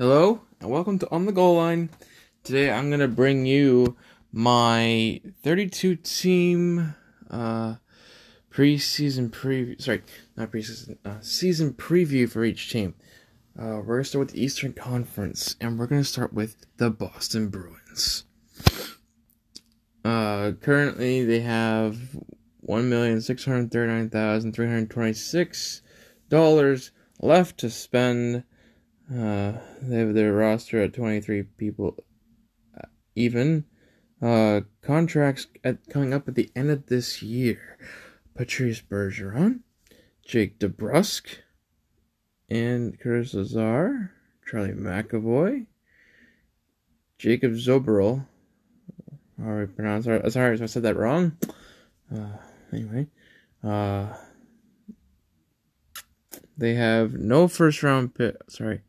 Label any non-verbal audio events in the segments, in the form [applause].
Hello, and welcome to On the Goal Line. Today I'm going to bring you my 32 team uh, preseason preview. Sorry, not preseason, uh, season preview for each team. Uh, we're going to start with the Eastern Conference, and we're going to start with the Boston Bruins. Uh, currently, they have $1,639,326 left to spend uh, they have their roster at 23 people uh, even. Uh, contracts at, coming up at the end of this year. Patrice Bergeron, Jake DeBrusk, and Curtis Lazar, Charlie McAvoy, Jacob Zboril. How I pronounce it? Sorry if I said that wrong. Uh, anyway, uh, they have no first round pick. Sorry,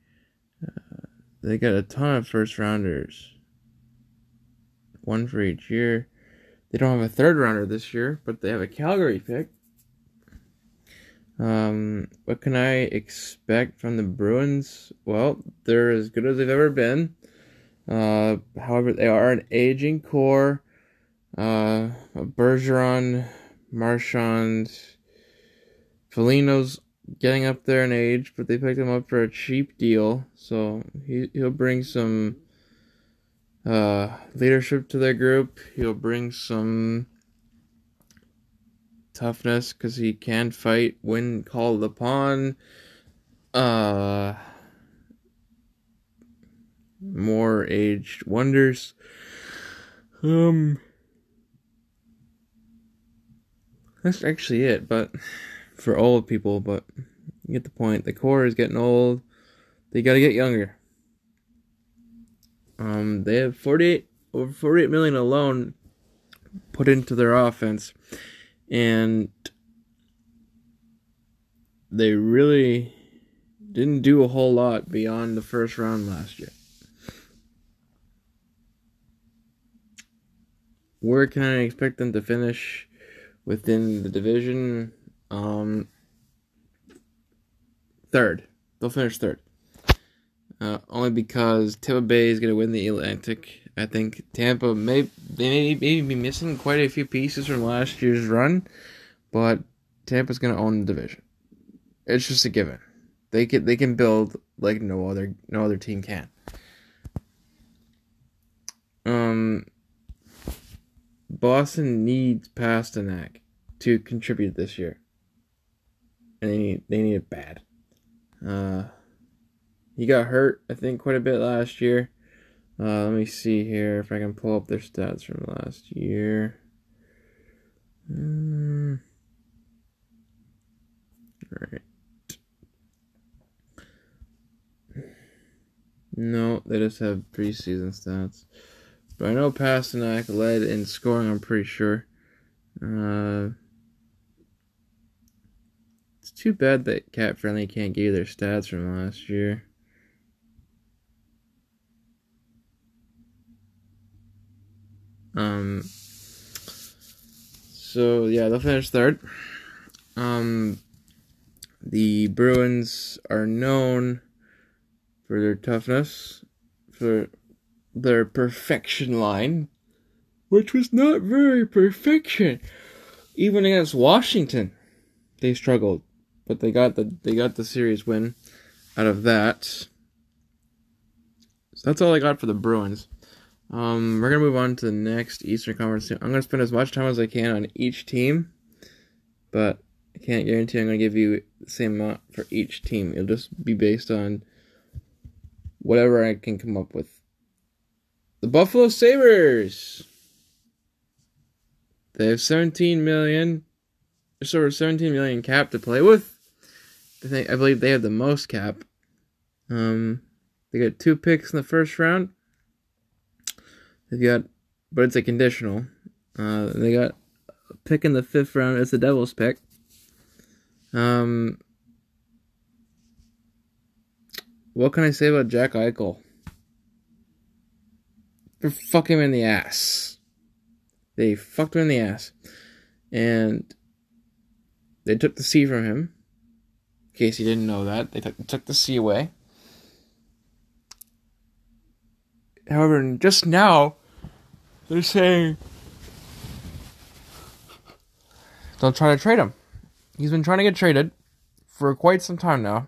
they got a ton of first rounders. One for each year. They don't have a third rounder this year, but they have a Calgary pick. Um, what can I expect from the Bruins? Well, they're as good as they've ever been. Uh, however, they are an aging core. Uh, Bergeron, Marchand, Foligno's getting up there in age, but they picked him up for a cheap deal, so he he'll bring some uh, leadership to their group. He'll bring some toughness because he can fight when called upon. Uh, more aged wonders. Um, that's actually it, but for old people, but you get the point. The core is getting old. They got to get younger. Um, they have 48 over 48 million alone put into their offense, and they really didn't do a whole lot beyond the first round last year. Where can I expect them to finish within the division? Um, third. They'll finish third. Uh, only because Tampa Bay is going to win the Atlantic. I think Tampa may they may be missing quite a few pieces from last year's run, but Tampa's going to own the division. It's just a given. They can they can build like no other no other team can. Um, Boston needs Pastrnak to contribute this year and they need they need it bad. Uh, he got hurt, I think, quite a bit last year. Uh, let me see here if I can pull up their stats from last year. Mm. No, they just have preseason stats. But I know Pastrnak led in scoring, I'm pretty sure. Uh, it's too bad that CapFriendly can't give you their stats from last year. Um. So yeah, they'll finish third. Um. The Bruins are known for their toughness, for their perfection line, which was not very perfection. Even against Washington, they struggled but they got the they got the series win out of that. So that's all I got for the Bruins. Um, we're gonna move on to the next Eastern Conference. I'm gonna spend as much time as I can on each team, but I can't guarantee I'm gonna give you the same amount for each team. It'll just be based on whatever I can come up with. The Buffalo Sabres. They have 17 million, just over 17 million cap to play with. I think I believe they have the most cap. Um, they got two picks in the first round. They got, but it's a conditional. Uh, they got a pick in the fifth round. It's the Devils pick. Um, what can I say about Jack Eichel? They fuck him in the ass. They fucked him in the ass, and they took the C from him In case you didn't know that. They took, took the C away. However, just now, they're saying they'll try to trade him. He's been trying to get traded for quite some time now,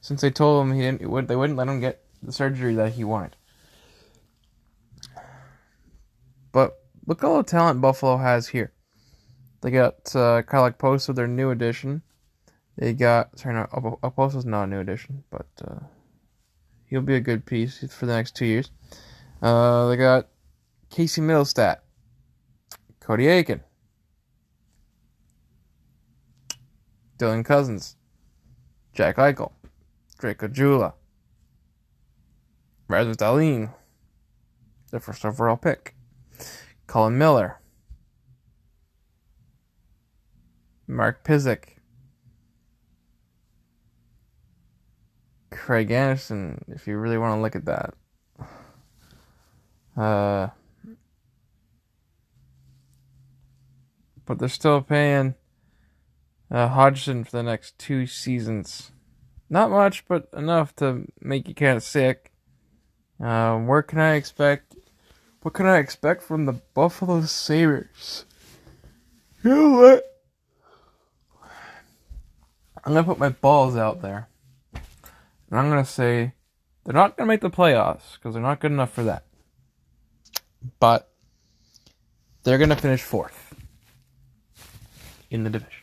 since they told him he didn't. They wouldn't let him get the surgery that he wanted. But look all the talent Buffalo has here. They got uh, Post Okposo, their new edition. They got sorry, no, Okposo's not a new edition, but uh, he'll be a good piece for the next two years. Uh, they got Casey Mittelstadt, Cody Eakin, Dylan Cozens, Jack Eichel, Drake Caggiula, Rasmus Dahlin, the first overall pick, Colin Miller, Mark Pysyk, Craig Anderson, if you really want to look at that. Uh, but they're still paying uh, Hodgson for the next two seasons. Not much, but enough to make you kind of sick. Uh, where can I expect? What can I expect from the Buffalo Sabres? You know what? I'm gonna put my balls out there. And I'm going to say they're not going to make the playoffs because they're not good enough for that. But they're going to finish fourth in the division.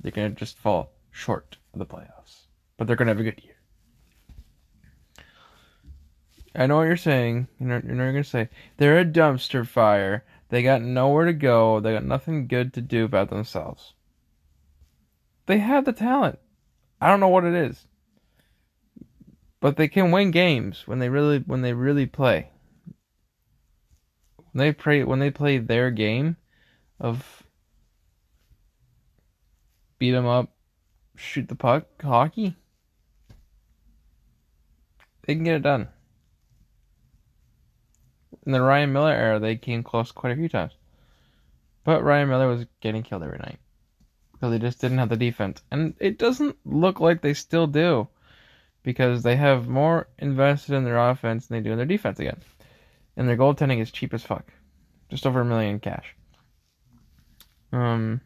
They're going to just fall short of the playoffs. But they're going to have a good year. I know what you're saying. You know, you're going to say they're a dumpster fire. They got nowhere to go. They got nothing good to do about themselves. They have the talent. I don't know what it is but they can win games when they really when they really play. When they play when they play their game of beat them up, shoot the puck hockey, they can get it done. In the Ryan Miller era, they came close quite a few times. But Ryan Miller was getting killed every night. Because they just didn't have the defense. And it doesn't look like they still do because they have more invested in their offense than they do in their defense again. And their goaltending is cheap as fuck. Just over a million cash. Um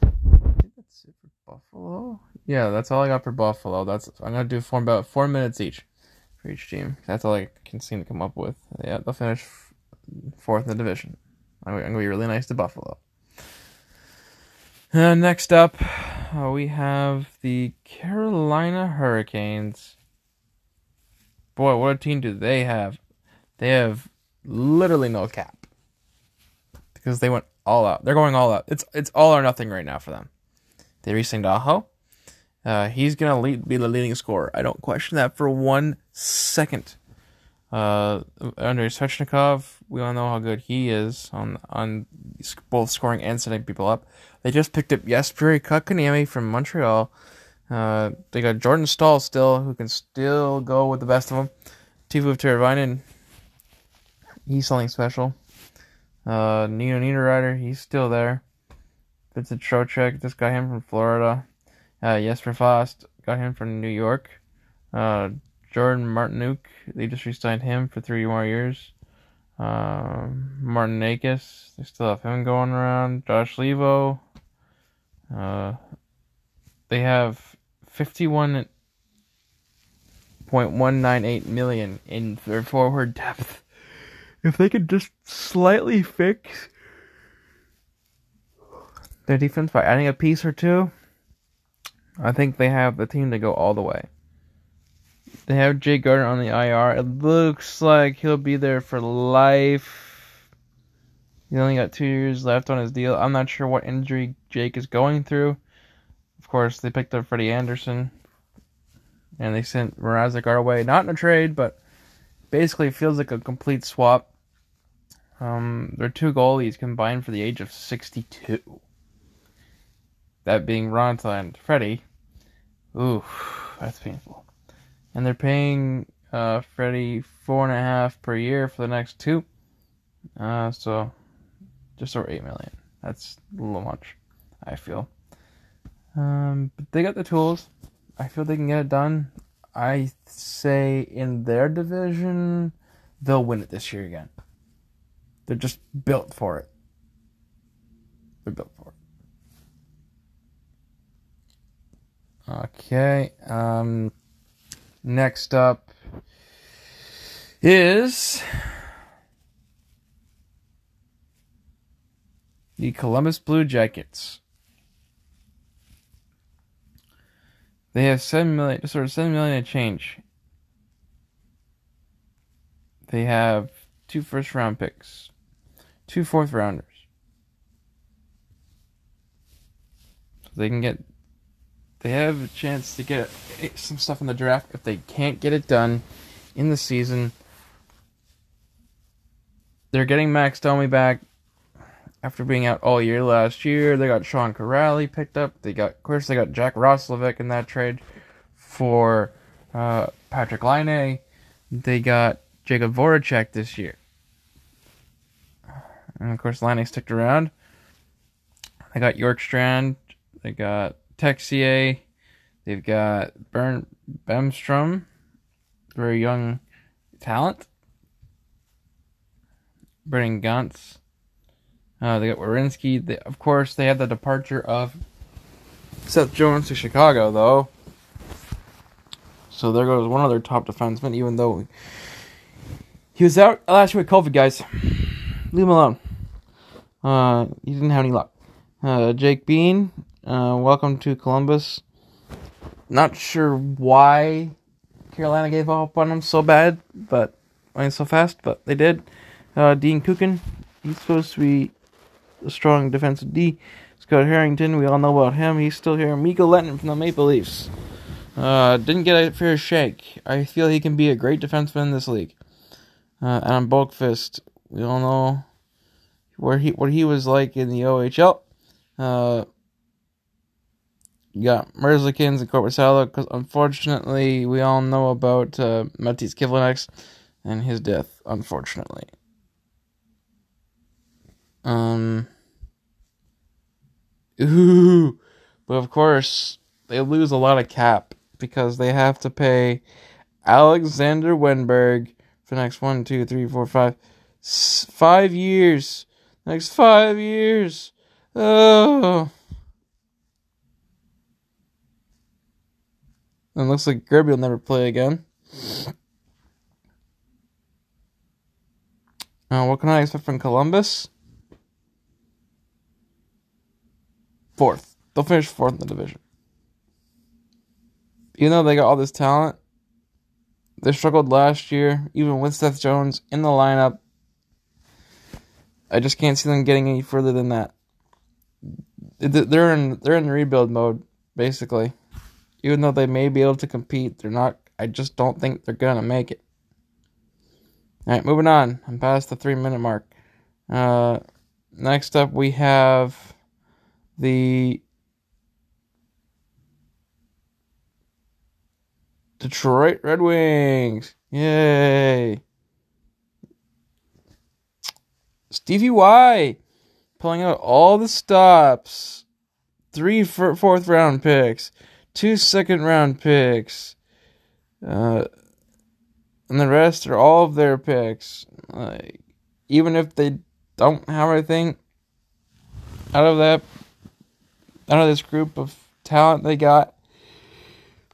that's Buffalo. Yeah, that's all I got for Buffalo. That's I'm gonna do for about four minutes each for each team. That's all I can seem to come up with. Yeah, they'll finish fourth in the division. I'm gonna be really nice to Buffalo. Uh, next up, uh, we have the Carolina Hurricanes. Boy, what a team do they have? They have literally no cap because they went all out. They're going all out. It's it's all or nothing right now for them. They re-signed Aho. Uh, he's gonna be the leading scorer. I don't question that for one second. Uh, Andrei Svechnikov, we all know how good he is on on both scoring and setting people up. They just picked up Jesperi Kotkaniemi from Montreal. Uh, they got Jordan Staal still, who can still go with the best of them. Teuvo Teravainen, he's something special. Uh, Nino Niederreiter, he's still there. Vincent Trocheck, just got him from Florida. Uh, Jesper Fast, got him from New York. Uh, Jordan Martinook, they just re-signed him for three more years. Um, Martin Necas, they still have him going around. Josh Leivo. Uh, they have 51.198 million in their forward depth. If they could just slightly fix their defense by adding a piece or two, I think they have the team to go all the way. They have Jay Gardiner on the IR. It looks like he'll be there for life. He only got two years left on his deal. I'm not sure what injury Jake is going through. Of course, they picked up Freddie Andersen, And they sent Mrazek our way. Not in a trade, but basically feels like a complete swap. Um, are two goalies combined for the age of 62. That being Raanta and Freddie. Ooh, that's painful and they're paying uh, Freddie four and a half per year for the next two. Uh, so just over eight million. That's a little much, I feel. Um, but they got the tools. I feel they can get it done. I say in their division, they'll win it this year again. They're just built for it. They're built for it. Okay. Um, next up is the Columbus Blue Jackets. They have seven million, sort of seven million to change. They have two first round picks, two fourth rounders. So they can get, they have a chance to get some stuff in the draft if they can't get it done in the season. They're getting Max Domi back after being out all year last year. They got Sean Kuraly picked up. They got, of course, they got Jack Roslovic in that trade for uh, Patrik Laine. They got Jakub Voracek this year. And of course, Laine sticked around. They got Bjorkstrand. They got Texier. They've got Bern Bemstrom, very young talent. Brennan Gaunce. Uh, they got Werenski. They, of course, they had the departure of Seth Jones to Chicago, though. So there goes one of their top defensemen, even though he was out last year with COVID, guys. Leave him alone. Uh, he didn't have any luck. Uh, Jake Bean, uh, welcome to Columbus. Not sure why Carolina gave up on them so bad, but I mean, so fast, but they did. Uh, Dean Kukan, he's supposed to be a strong defensive D. Scott Harrington, we all know about him. He's still here. Mikko Lehtonen from the Maple Leafs. Uh, didn't get a fair shake. I feel he can be a great defenseman in this league. Uh, Adam Boqvist, we all know where he what he was like in the OHL. Uh, you got Merzlikins and Korpisalo, because unfortunately we all know about uh, Matiss Kivlenieks and his death, unfortunately. Um. Ooh, [laughs] but of course they lose a lot of cap because they have to pay Alexander Wennberg for the next one, two, three, four, five, five years. Next five years. Oh. And looks like Gerby will never play again. Uh, what can I expect from Columbus? Fourth. They'll finish fourth in the division. Even though they got all this talent, they struggled last year, even with Seth Jones in the lineup. I just can't see them getting any further than that. They're in they're in rebuild mode basically. Even though they may be able to compete, they're not. I just don't think they're gonna make it. All right, moving on. I'm past the three minute mark. Uh, next up, we have the Detroit Red Wings. Yay. Stevie Y pulling out all the stops. Three fourth round picks, two second round picks, uh, and the rest are all of their picks. Like, even if they don't have anything out of that, out of this group of talent they got,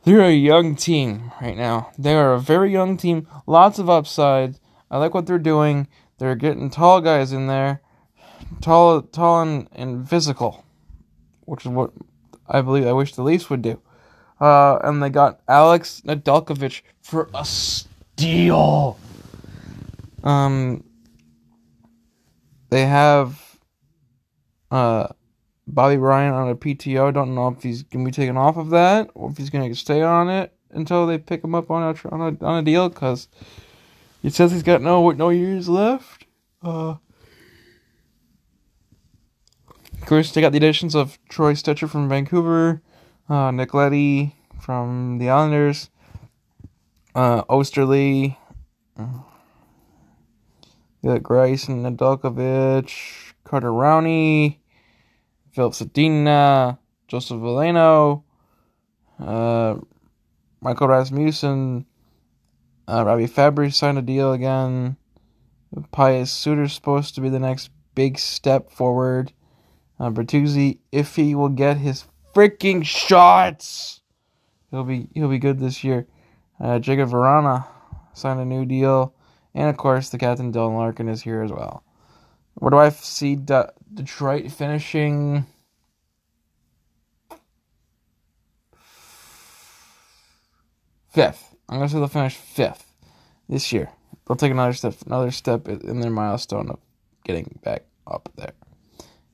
they're a young team right now. They are a very young team, lots of upside. I like what they're doing. They're getting tall guys in there, tall, tall and, and physical, which is what I believe I wish the Leafs would do. Uh, and they got Alex Nedeljkovic for a steal. Um, they have uh, Bobby Ryan on a PTO. Don't know if he's gonna be taken off of that or if he's gonna stay on it until they pick him up on a on a, on a deal because it says he's got no no years left. Uh, of course, they got the additions of Troy Stecher from Vancouver, uh, Nick Leddy from the Islanders, uh, Oesterle, uh, got Grayson Nedeljkovic, Carter Rowney, Filip Zadina, Joseph Veleno, uh, Michael Rasmussen, uh, Robby Fabbri signed a deal again. Pius Suter's supposed to be the next big step forward. Uh, Bertuzzi, if he will get his freaking shots, he'll be he'll be good this year. Uh, Jacob Vrana signed a new deal, and of course the captain Dylan Larkin is here as well. Where do I see De- Detroit finishing? Fifth. I'm gonna say they'll finish fifth this year. They'll take another step, another step in their milestone of getting back up there.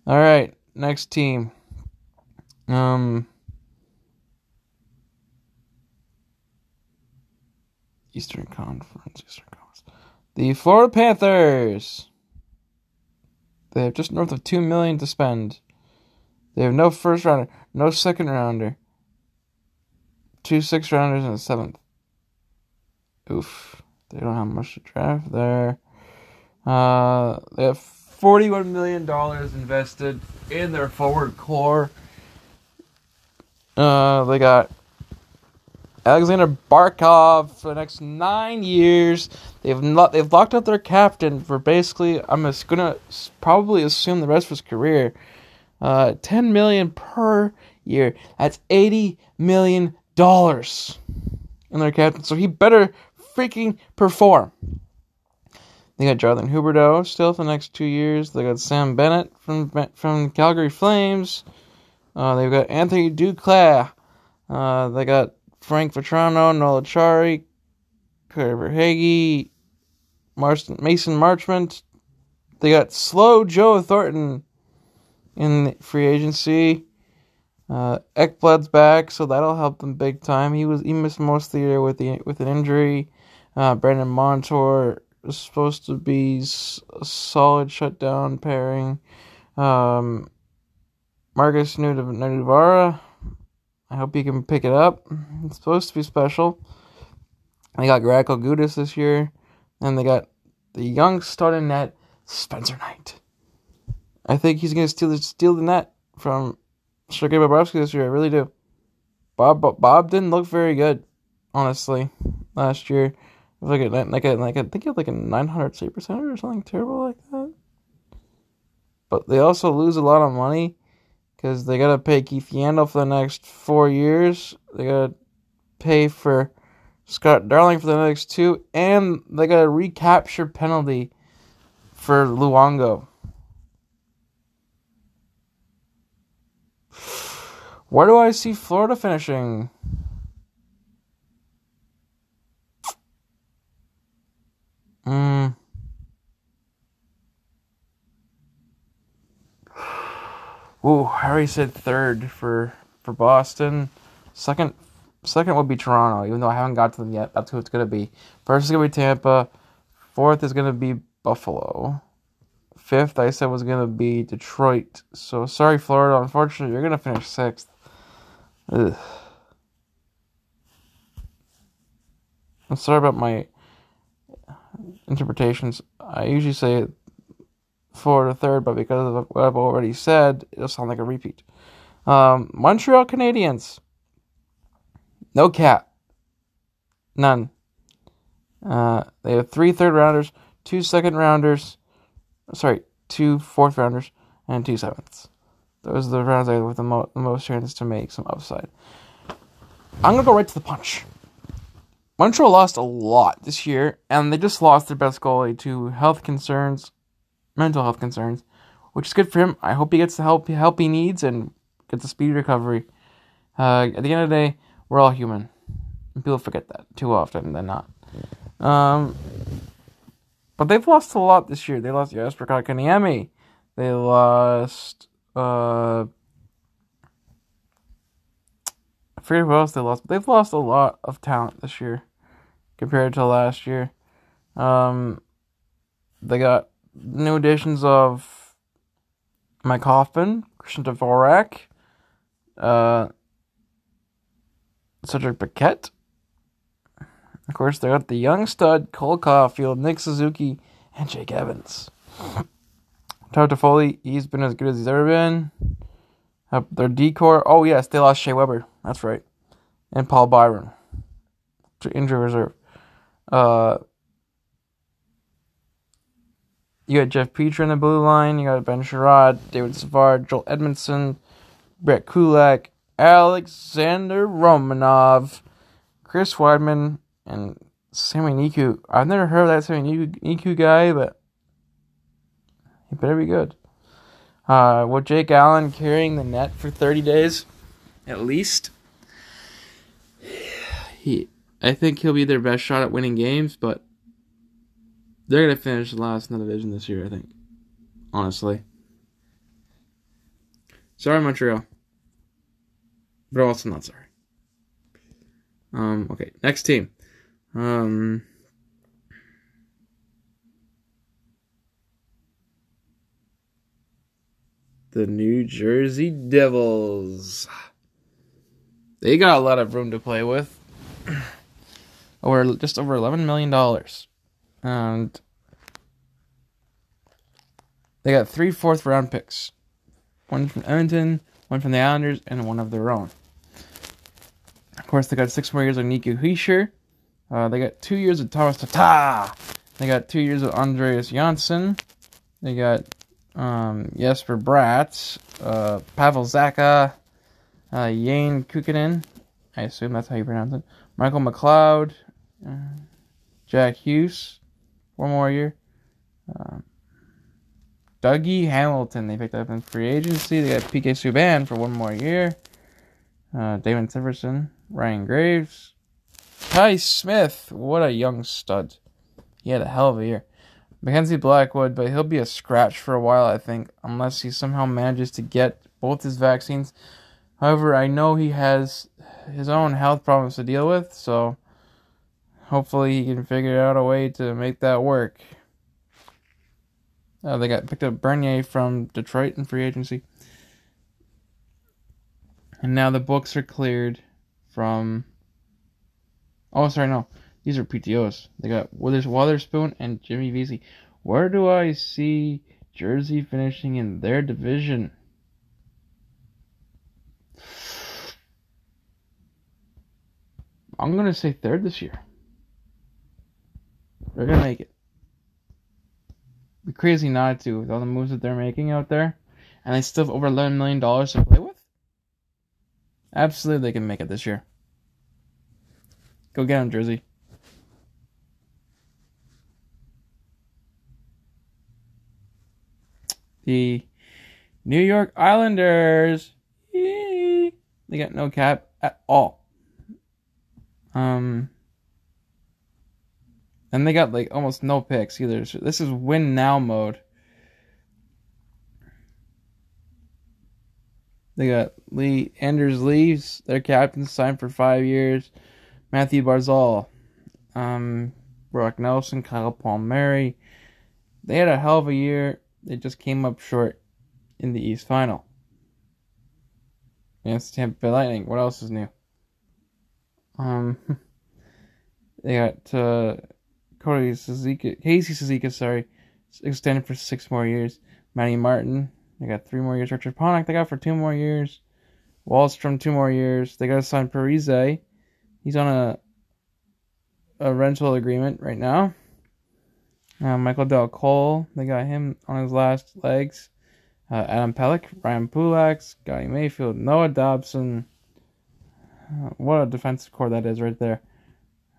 All right, next team. Um, Eastern Conference, Eastern Conference. The Florida Panthers. They have just north of two million to spend. They have no first rounder, no second rounder, two six rounders and a seventh. Oof. They don't have much to draft there. Uh, they have $41 million invested in their forward core. Uh, they got Alexander Barkov for the next nine years. They've not, they've locked up their captain for basically. I'm just gonna probably assume the rest of his career. Uh, ten million per year. That's eighty million dollars in their captain. So he better freaking perform. They got Jonathan Huberdeau still for the next two years. They got Sam Bennett from from Calgary Flames. Uh, they've got Anthony Duclair. Uh, they got Frank Vatrano, Noel Acciari, Carter Verhaeghe, Marston, Mason Marchment. They got slow Joe Thornton in free agency. Uh, Ekblad's back, so that'll help them big time. He was he missed most of the year with the with an injury. Uh, Brandon Montour is supposed to be a solid shutdown pairing. Um, Markus Nutivaara, I hope you can pick it up. It's supposed to be special. They got Radko Gudas this year, and they got the young starting net Spencer Knight. I think he's gonna steal the steal the net from Sergei Bobrovsky this year. I really do. Bob Bob didn't look very good, honestly, last year like a like a like a, I think it like a 900 save percent or something terrible like that. But they also lose a lot of money because they gotta pay Keith Yandle for the next four years. They gotta pay for Scott Darling for the next two, and they got a recapture penalty for Luongo. Where do I see Florida finishing? Mm. Ooh, Harry said third for for Boston. Second, second would be Toronto. Even though I haven't got to them yet, that's who it's gonna be. First is gonna be Tampa. Fourth is gonna be Buffalo. Fifth, I said was gonna be Detroit. So sorry, Florida. Unfortunately, you're gonna finish sixth. Ugh. I'm sorry about my interpretations. I usually say for the third, but because of what I've already said, it'll sound like a repeat. Um, Montreal Canadiens. No cap. None. Uh, they have three third rounders, two second rounders, sorry, two fourth rounders, and two sevenths. Those are the rounds with the, mo- the most chances to make some upside. I'm to go right to the punch. Montreal lost a lot this year, and they just lost their best goalie to health concerns, mental health concerns, which is good for him. I hope he gets the help help he needs and gets a speedy recovery. Uh, at the end of the day, we're all human. People forget that too often than not. Um, but they've lost a lot this year. They lost Jesper Kotkaniemi. They lost. Uh, I forget who else they lost, but they've lost a lot of talent this year compared to last year. Um, they got new additions of Mike Hoffman, Christian Dvorak, uh, Cedric Paquette. Of course, they got the young stud Cole Caufield, Nick Suzuki, and Jake Evans. Tyler Toffoli, he's been as good as he's ever been. Uh, their decor. Oh yes, they lost Shea Weber. That's right, and Paul Byron. to injury reserve. Uh, you got Jeff Petry in the blue line. You got Ben Chiarot, David Savard, Joel Edmondson, Brett Kulak, Alexander Romanov, Chris Wideman, and Sami Niku. I've never heard of that Sami Niku, Niku guy, but he better be good. Uh, with Jake Allen carrying the net for 30 days, at least, [sighs] he, I think he'll be their best shot at winning games, but they're going to finish last in the division this year, I think. Honestly. Sorry, Montreal. But also not sorry. Um, okay, next team. Um, the New Jersey Devils. They got a lot of room to play with. [clears throat] over just over eleven million dollars, and they got three fourth round picks, one from Edmonton, one from the Islanders, and one of their own. Of course, they got six more years of Nico Hischier. Uh, they got two years of Thomas Tatar. They got two years of Andreas Johnsson. They got um, Jesper Bratt, uh, Pavel Zacha, uh, Janne Kuokkanen. I assume that's how you pronounce it. Michael McLeod, uh, Jack Hughes, one more year. Um, Dougie Hamilton, they picked up in free agency. They got PK Subban for one more year. Uh, David Severson, Ryan Graves, Ty Smith, what a young stud. He had a hell of a year. Mackenzie Blackwood, but he'll be a scratch for a while, I think, unless he somehow manages to get both his vaccines. However, I know he has his own health problems to deal with, so hopefully he can figure out a way to make that work. Uh, they got picked up Bernier from Detroit in free agency. And now the books are cleared from. Oh, sorry, no. These are PTOs. They got Withers Wotherspoon and Jimmy Vesey. Where do I see Jersey finishing in their division? I'm gonna say third this year. They're gonna make it. Be crazy not to with all the moves that they're making out there, and they still have over eleven million dollars to play with. Absolutely, they can make it this year. Go get them, Jersey. The New York Islanders. They got no cap at all. Um, and they got like almost no picks either. This is win now mode. They got Lee Anders leaves. Their captain signed for five years. Matthew Barzal, um, Brock Nelson, Kyle Palmieri. They had a hell of a year. They just came up short in the East Final. Against Tampa Bay Lightning. What else is new? Um, [laughs] they got uh, Cody Cizikas, Casey Cizikas, sorry, extended for six more years. Manny Martin, they got three more years. Richard Panik, they got for two more years. Wahlstrom, two more years. They got to sign Parise. He's on a a rental agreement right now. Uh, Michael Dal Colle, they got him on his last legs. Uh, Adam Pelech, Ryan Pulock, Scotty Mayfield, Noah Dobson. Uh, what a defensive core that is right there.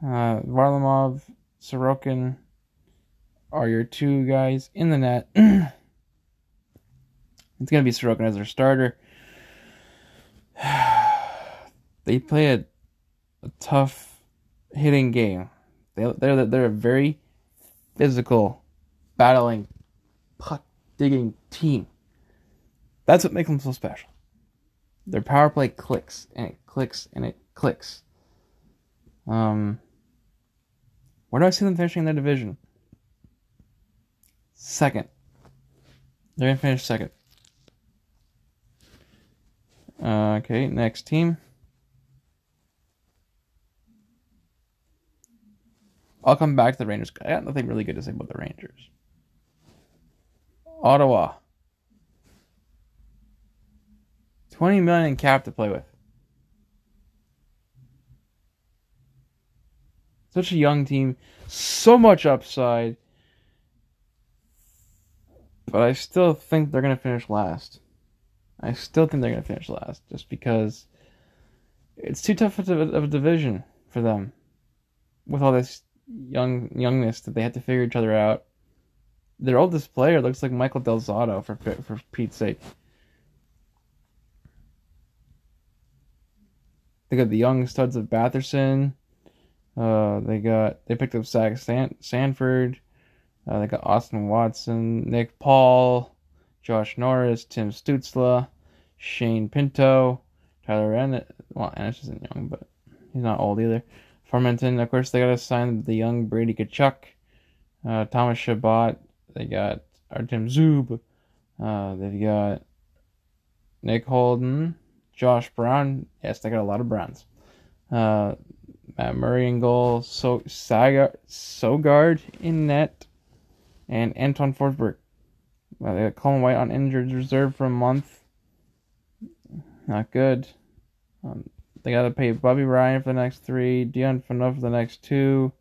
Uh, Varlamov, Sorokin are your two guys in the net. [clears throat] it's going to be Sorokin as their starter. [sighs] they play a, a tough hitting game. They, they're, they're a very physical, battling, puck digging team. That's what makes them so special. Their power play clicks and it clicks and it clicks. Um, where do I see them finishing their division? Second. They're gonna finish second. Uh, okay, next team. I'll come back to the Rangers. I got nothing really good to say about the Rangers. Ottawa. 20 million cap to play with. Such a young team, so much upside. But I still think they're going to finish last. I still think they're going to finish last just because it's too tough of a, division for them with all this young youngness that they have to figure each other out. Their oldest player looks like Michael Del Zotto for for Pete's sake. They got the young studs of Batherson. Uh, they got they picked up Zach San- Sanford. Uh, they got Austin Watson, Nick Paul, Josh Norris, Tim Stutzla, Shane Pinto, Tyler Ennis. Well, Ennis isn't young, but he's not old either. Farmington, of course, they got to sign the young Brady Tkachuk, uh, Thomas Chabot. They got Artem Zub. Uh, they've got Nick Holden, Josh Brown. Yes, they got a lot of Browns. Uh, Matt Murray in goal. So Saga, Sogaard in net, and Anton Forsberg. Uh, they got Colin White on injured reserve for a month. Not good. Um, they got to pay Bobby Ryan for the next three, Dion Phaneuf for the next two.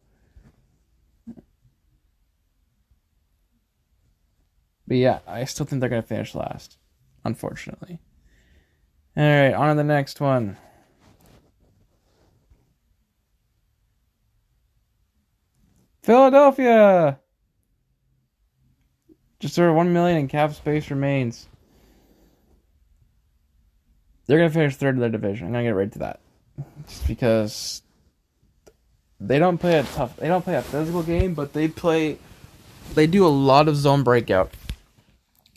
But yeah, I still think they're going to finish last, unfortunately. All right, on to the next one. Philadelphia. Just over one million in cap space remains. They're gonna finish third in their division. I'm gonna get right to that, just because they don't play a tough. They don't play a physical game, but they play. They do a lot of zone breakout,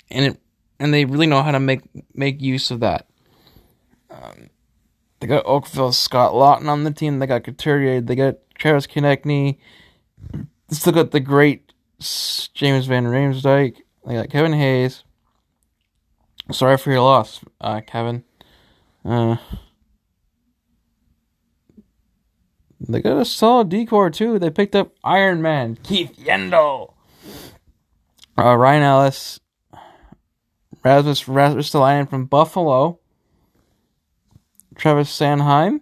and it and they really know how to make make use of that. Um, they got Oakville Scott Laughton on the team. They got Couturier. They got Travis Konecny. They still got the great James Van Riemsdyk. They got Kevin Hayes. Sorry for your loss, uh, Kevin. Uh, they got a solid decor too. They picked up Iron Man, Keith Yandle, uh, Ryan Ellis, Rasmus Ristolainen from Buffalo, Travis Sanheim.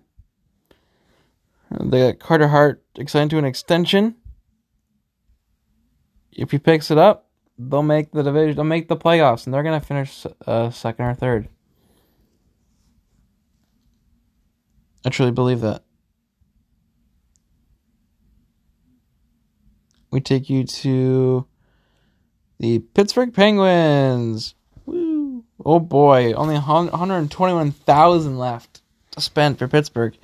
They got Carter Hart extended to an extension. If he picks it up, they'll make the division. They'll make the playoffs, and they're gonna finish uh, second or third. I truly believe that. We take you to the Pittsburgh Penguins. Woo. Oh boy, only 121,000 left to spend for Pittsburgh.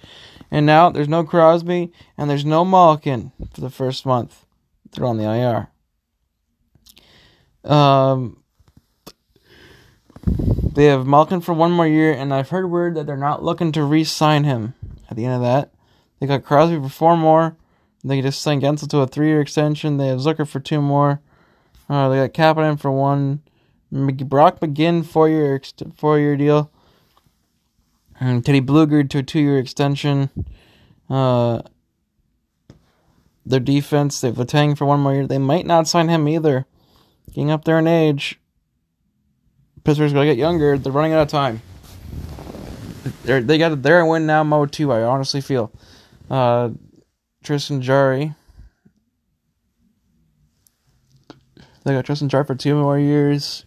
And now there's no Crosby and there's no Malkin for the first month. They're on the IR. Um, they have Malkin for one more year, and I've heard word that they're not looking to re-sign him at the end of that. They got Crosby for four more. They just signed Guentzel to a three-year extension. They have Zucker for two more. Uh, they got Kapanen for one. Brock McGinn four-year four-year deal. And Teddy Blueger to a two-year extension. Uh, their defense, they have Letang for one more year. They might not sign him either. Getting up there in age. Pittsburgh's gonna get younger. They're running out of time. They're they got they're in win now mode too. I honestly feel. Uh, Tristan Jarry. They got Tristan Jarry for two more years.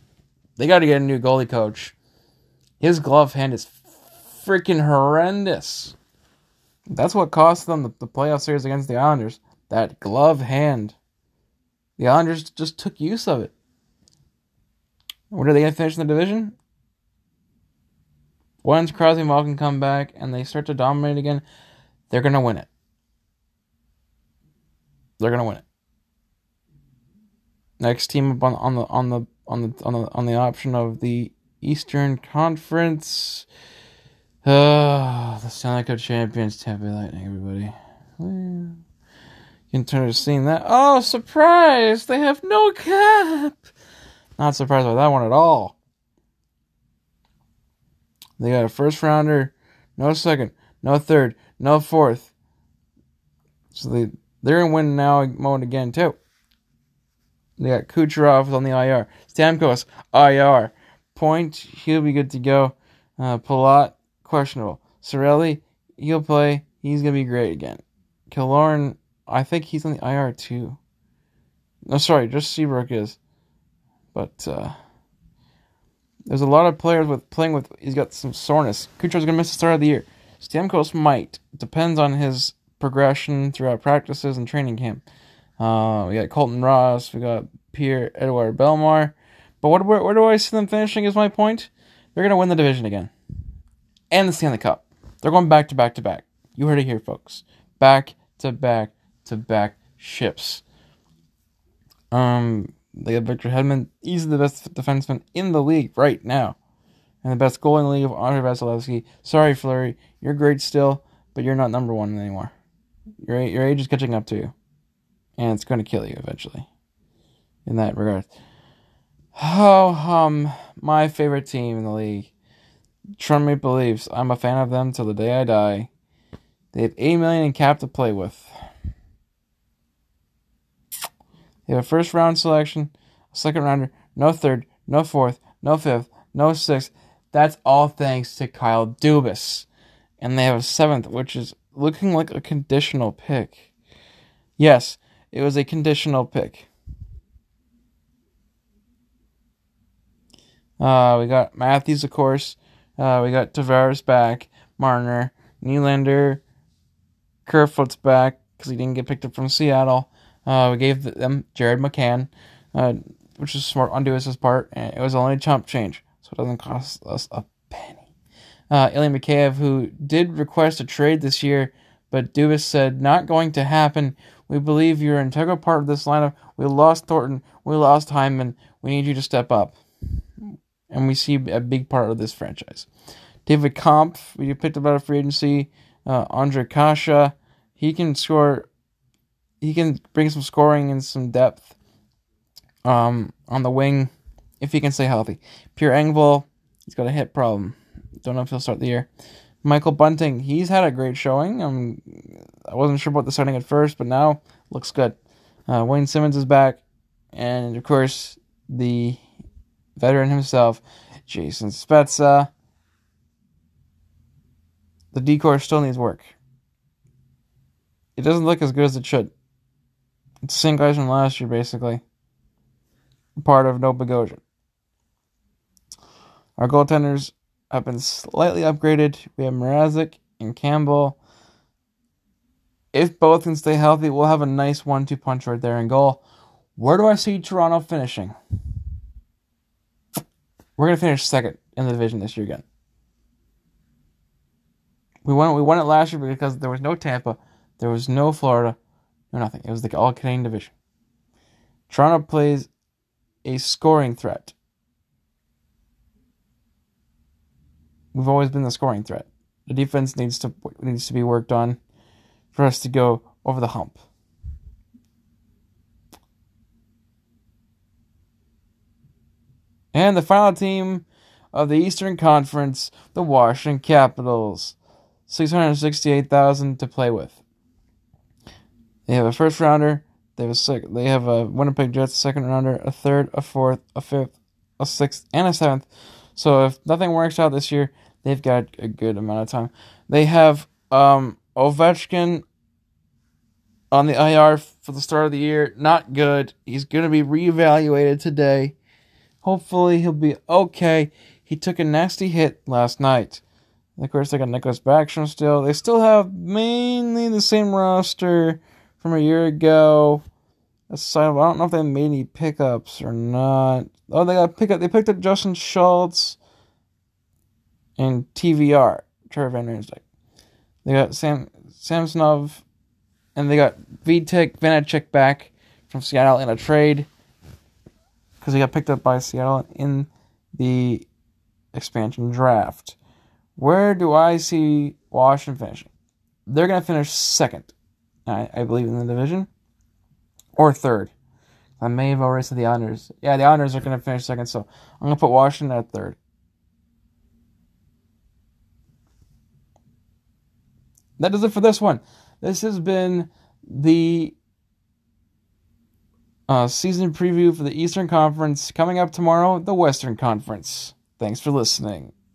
They got to get a new goalie coach. His glove hand is freaking horrendous. That's what cost them the, the playoff series against the Islanders. That glove hand. The Islanders just took use of it. What are they going to finish in the division? Once Crosby and Malkin come back and they start to dominate again, they're going to win it. They're going to win it. Next team up on, on the on the on the on the on the option of the Eastern Conference. Uh, the Stanley Cup champions, Tampa Lightning, everybody. To seeing that. Oh, surprise! They have no cap! Not surprised by that one at all. They got a first rounder, no second, no third, no fourth. So they they're in win now mode again too. They got Kucherov on the IR, Stamkos IR, Point he'll be good to go. Uh, Palat questionable. Cirelli, he'll play. He's gonna be great again. Killorn I think he's on the IR too. No, sorry, just Seabrook is. But uh, there's a lot of players with playing with. He's got some soreness. Kucher's gonna miss the start of the year. Stamkos might. Depends on his progression throughout practices and training camp. Uh, we got Colton Ross. We got Pierre Edouard Bellemare. But what, where, where do I see them finishing? Is my point. They're gonna win the division again, and the Stanley Cup. They're going back to back to back. You heard it here, folks. Back to back to back ships. Um, they have Victor Hedman. He's the best defenseman in the league right now. And the best goal in the league of Andrei Vasilevskiy. Sorry, Fleury. You're great still, but you're not number one anymore. Your, your age is catching up to you. And it's going to kill you eventually. In that regard. Oh, um, my favorite team in the league. Toronto Maple Leafs. I'm a fan of them till the day I die. They have 8 million in cap to play with. They have a first round selection, a second rounder, no third, no fourth, no fifth, no sixth. That's all thanks to Kyle Dubas. And they have a seventh, which is looking like a conditional pick. Yes, it was a conditional pick. Uh, we got Matthews, of course. Uh, we got Tavares back, Marner, Nylander, Kerfoot's back because he didn't get picked up from Seattle. Uh, we gave them Jared McCann, uh, which is smart on Dubas' part, and it was only a chump change, so it doesn't cost us a penny. Uh, Ilya Mikheyev, who did request a trade this year, but Dubas said, not going to happen. We believe you're an integral part of this lineup. We lost Thornton. We lost Hyman. We need you to step up. And we see a big part of this franchise. David Kampf, we picked up out of free agency. Uh, Ondrej Kase, he can score he can bring some scoring and some depth um, on the wing if he can stay healthy. Pierre Engvall, he's got a hit problem. Don't know if he'll start the year. Michael Bunting, he's had a great showing. Um, I wasn't sure about the starting at first, but now looks good. Uh, Wayne Simmonds is back, and of course the veteran himself, Jason Spezza. The D-core still needs work. It doesn't look as good as it should. It's the same guys from last year, basically. Part of No. Our goaltenders have been slightly upgraded. We have Mrazek and Campbell. If both can stay healthy, we'll have a nice one-two punch right there in goal. Where do I see Toronto finishing? We're gonna finish second in the division this year again. We won. We won it last year because there was no Tampa, there was no Florida, no, nothing. It was the All Canadian division. Toronto plays a scoring threat. We've always been the scoring threat. The defense needs to needs to be worked on for us to go over the hump. And the final team of the Eastern Conference, the Washington Capitals. 668,000 to play with. They have a first rounder. They have a sec- They have a Winnipeg Jets second rounder, a third, a fourth, a fifth, a sixth, and a seventh. So if nothing works out this year, they've got a good amount of time. They have um, Ovechkin on the IR for the start of the year. Not good. He's going to be reevaluated today. Hopefully, he'll be okay. He took a nasty hit last night. of course, they got Nicklas Backstrom still. They still have mainly the same roster from a year ago. I don't know if they made any pickups or not. Oh, they got pick up. They picked up Justin Schultz and TVR, Trevor Van Riemsdyk. They got Sam Samsonov, and they got Vitek Vanacek back from Seattle in a trade because he got picked up by Seattle in the expansion draft. Where do I see Washington finishing? They're going to finish second I, I believe, in the division. Or third. I may have already said the honors. Yeah, the honors are going to finish second, so I'm going to put Washington at third. That does it for this one. This has been the uh, season preview for the Eastern Conference. Coming up tomorrow, the Western Conference. Thanks for listening.